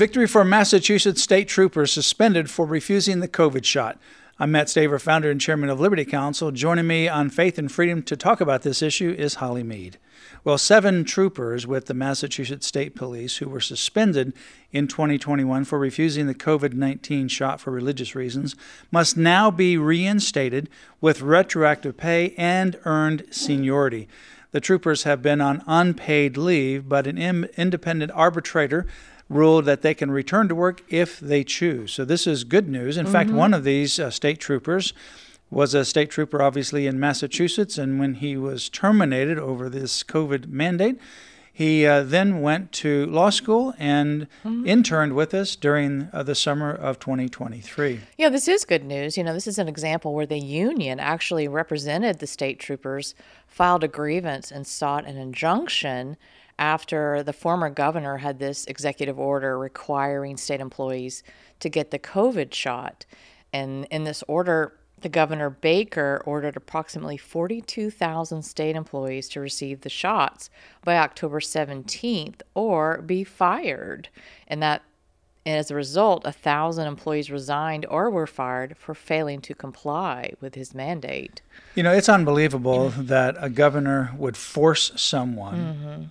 Victory for Massachusetts state troopers suspended for refusing the COVID shot. I'm Mat Staver, founder and chairman of Liberty Counsel. Joining me on Faith and Freedom to talk about this issue is Holly Mead. Well, seven troopers with the Massachusetts State Police who were suspended in 2021 for refusing the COVID 19 shot for religious reasons must now be reinstated with retroactive pay and earned seniority. The troopers have been on unpaid leave, but an independent arbitrator ruled that they can return to work if they choose. So this is good news. In mm-hmm. fact, one of these uh, state troopers was a state trooper, obviously in Massachusetts, and when he was terminated over this COVID mandate, he uh, then went to law school and mm-hmm. interned with us during uh, the summer of 2023. Yeah, this is good news. You know, this is an example where the union actually represented the state troopers, filed a grievance, and sought an injunction after the former governor had this executive order requiring state employees to get the COVID shot. And in this order, the governor Baker ordered approximately 42,000 state employees to receive the shots by October 17th or be fired. And that and as a result, a thousand employees resigned or were fired for failing to comply with his mandate. You know, it's unbelievable that a governor would force someone mm-hmm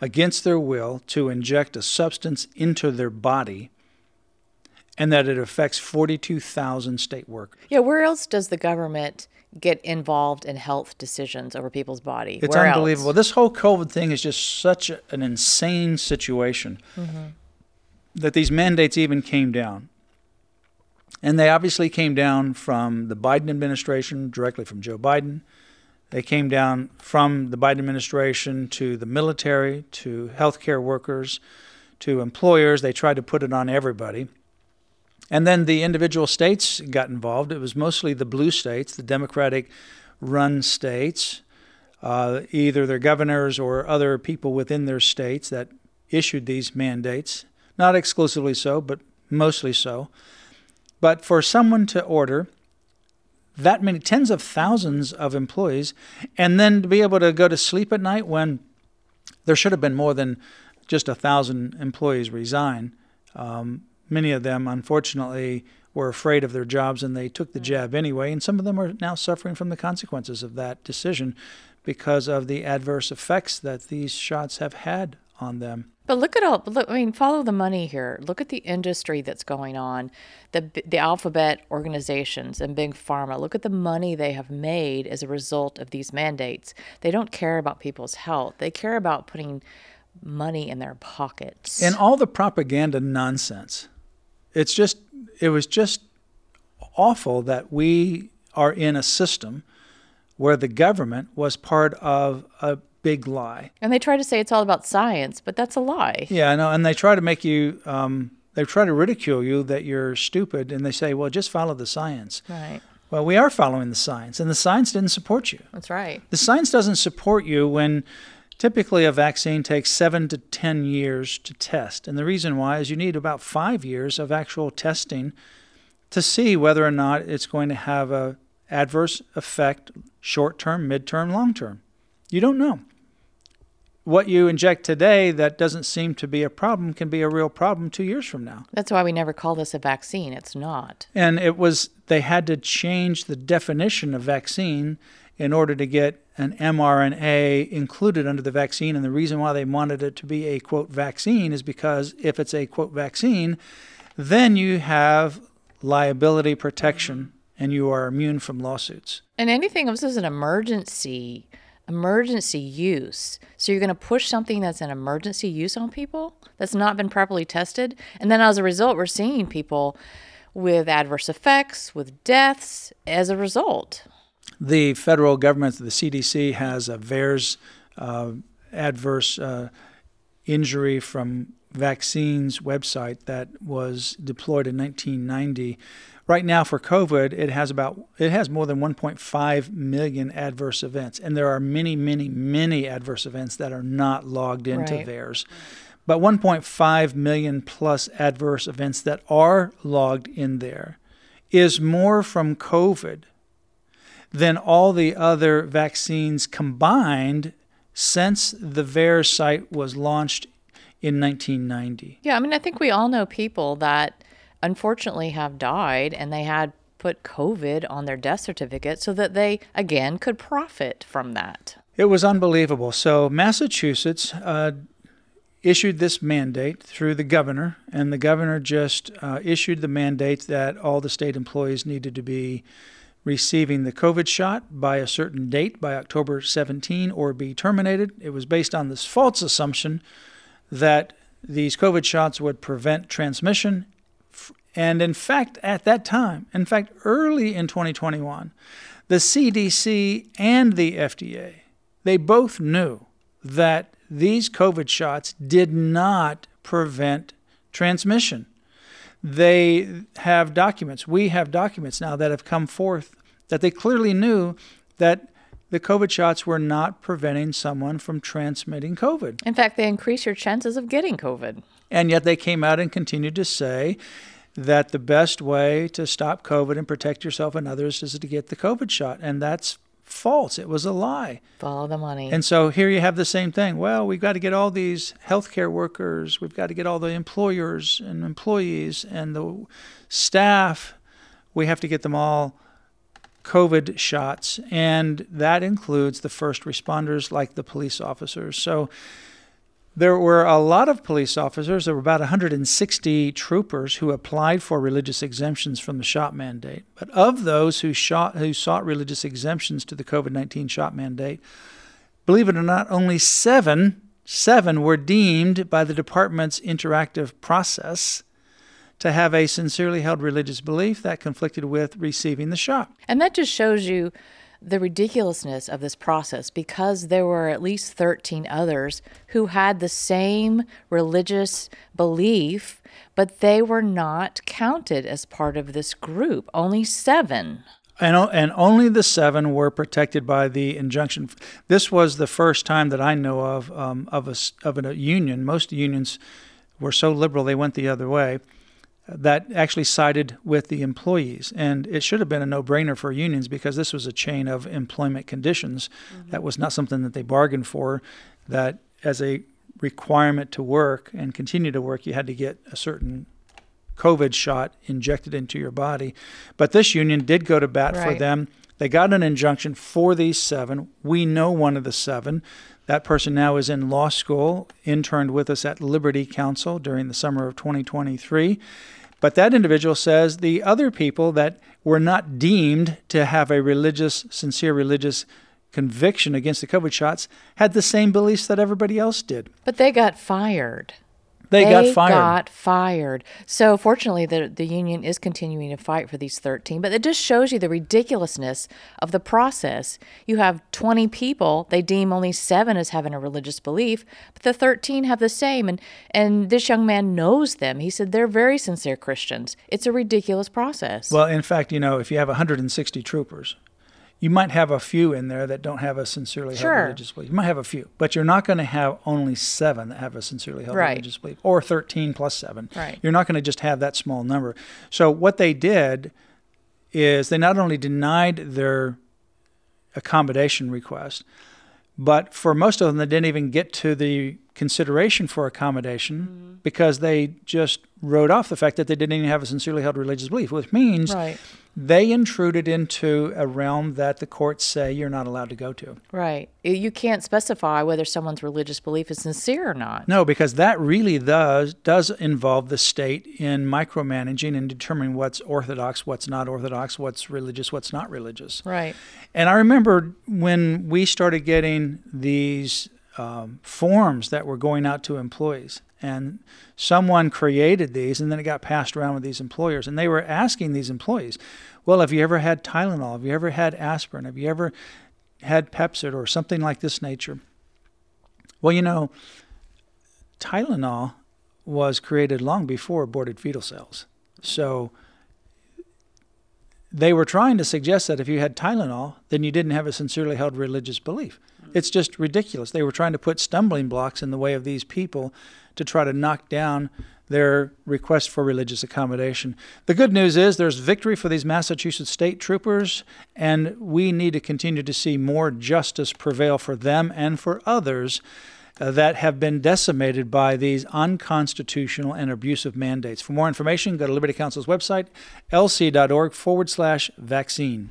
against their will to inject a substance into their body and that it affects 42,000 state workers. Yeah, where else does the government get involved in health decisions over people's body? It's where unbelievable. Else? This whole COVID thing is just such an insane situation mm-hmm. that these mandates even came down. And they obviously came down from the Biden administration, directly from Joe Biden. They came down from the Biden administration to the military, to healthcare workers, to employers. They tried to put it on everybody. And then the individual states got involved. It was mostly the blue states, the Democratic run states, uh, either their governors or other people within their states that issued these mandates. Not exclusively so, but mostly so. But for someone to order that many tens of thousands of employees, and then to be able to go to sleep at night when there should have been more than just a thousand employees resign. Um, many of them, unfortunately, were afraid of their jobs and they took the jab anyway, and some of them are now suffering from the consequences of that decision because of the adverse effects that these shots have had on them. But look at all. Look, I mean, follow the money here. Look at the industry that's going on, the the alphabet organizations and big pharma. Look at the money they have made as a result of these mandates. They don't care about people's health. They care about putting money in their pockets. And all the propaganda nonsense. It's just. It was just awful that we are in a system where the government was part of a big lie. And they try to say it's all about science, but that's a lie. Yeah, I know. And they try to make you, um, they try to ridicule you that you're stupid, and they say, well, just follow the science. Right. Well, we are following the science, and the science didn't support you. That's right. The science doesn't support you when typically a vaccine takes seven to 10 years to test. And the reason why is you need about five years of actual testing to see whether or not it's going to have a adverse effect short term, mid term, long term. You don't know what you inject today that doesn't seem to be a problem can be a real problem two years from now. That's why we never call this a vaccine. It's not. And it was, they had to change the definition of vaccine in order to get an mRNA included under the vaccine. And the reason why they wanted it to be a quote vaccine is because if it's a quote vaccine, then you have liability protection and you are immune from lawsuits. And anything else is an emergency emergency use. So you're going to push something that's an emergency use on people that's not been properly tested. And then as a result, we're seeing people with adverse effects, with deaths as a result. The federal government, the CDC, has a VAERS uh, adverse uh, injury from vaccines website that was deployed in 1990. Right now for COVID, it has about it has more than 1.5 million adverse events, and there are many, many, many adverse events that are not logged into Right. VAERS. But 1.5 million plus adverse events that are logged in there is more from COVID than all the other vaccines combined since the VAERS site was launched in 1990. Yeah, I mean, I think we all know people that unfortunately have died and they had put COVID on their death certificate so that they, again, could profit from that. It was unbelievable. So, Massachusetts uh, issued this mandate through the governor, and the governor just uh, issued the mandate that all the state employees needed to be receiving the COVID shot by a certain date, by October 17, or be terminated. It was based on this false assumption that these COVID shots would prevent transmission. And in fact, at that time, in fact, early in 2021, the CDC and the FDA, they both knew that these COVID shots did not prevent transmission. They have documents, we have documents now that have come forth that they clearly knew that the COVID shots were not preventing someone from transmitting COVID. In fact, they increase your chances of getting COVID. And yet they came out and continued to say that the best way to stop COVID and protect yourself and others is to get the COVID shot. And that's false. It was a lie. Follow the money. And so here you have the same thing. Well, we've got to get all these healthcare workers, we've got to get all the employers and employees and the staff. We have to get them all COVID shots, and that includes the first responders like the police officers. So there were a lot of police officers. There were about 160 troopers who applied for religious exemptions from the shot mandate. But of those who shot who sought religious exemptions to the COVID-19 shot mandate, believe it or not, only seven seven were deemed by the department's interactive process to have a sincerely held religious belief that conflicted with receiving the shot. And that just shows you the ridiculousness of this process because there were at least 13 others who had the same religious belief, but they were not counted as part of this group. Only seven. And, and only the seven were protected by the injunction. This was the first time that I know of um, of a of a union. Most unions were so liberal they went the other way. That actually sided with the employees, and it should have been a no-brainer for unions because this was a chain of employment conditions. Mm-hmm. That was not something that they bargained for. That as a requirement to work and continue to work, you had to get a certain COVID shot injected into your body. But this union did go to bat for them. They got an injunction for these seven. We know one of the seven. That person now is in law school, interned with us at Liberty Counsel during the summer of 2023. But that individual says the other people that were not deemed to have a religious, sincere religious conviction against the COVID shots had the same beliefs that everybody else did. But they got fired. They, got fired. got fired. So fortunately, the the union is continuing to fight for these 13. But it just shows you the ridiculousness of the process. You have 20 people; they deem only seven as having a religious belief, but the 13 have the same. And and this young man knows them. He said they're very sincere Christians. It's a ridiculous process. Well, in fact, you know, if you have 160 troopers, you might have a few in there that don't have a sincerely held religious belief. You might have a few, but you're not going to have only seven that have a sincerely held Right. religious belief, or 13 plus seven. Right. You're not going to just have that small number. So what they did is they not only denied their accommodation request, but for most of them, they didn't even get to the consideration for accommodation mm-hmm. because they just wrote off the fact that they didn't even have a sincerely held religious belief, which means right. they intruded into a realm that the courts say you're not allowed to go to. Right. You can't specify whether someone's religious belief is sincere or not. No, because that really does does involve the state in micromanaging and determining what's orthodox, what's not orthodox, what's religious, what's not religious. Right. And I remember when we started getting these um, forms that were going out to employees, and someone created these, and then it got passed around with these employers, and they were asking these employees, "Well, have you ever had Tylenol? Have you ever had aspirin? Have you ever had Pepcid or something like this nature?" Well, you know, Tylenol was created long before aborted fetal cells. So they were trying to suggest that if you had Tylenol, then you didn't have a sincerely held religious belief. It's just ridiculous. They were trying to put stumbling blocks in the way of these people to try to knock down their request for religious accommodation. The good news is there's victory for these Massachusetts state troopers, and we need to continue to see more justice prevail for them and for others uh, that have been decimated by these unconstitutional and abusive mandates. For more information, go to Liberty Counsel's website, lc.org forward slash vaccine.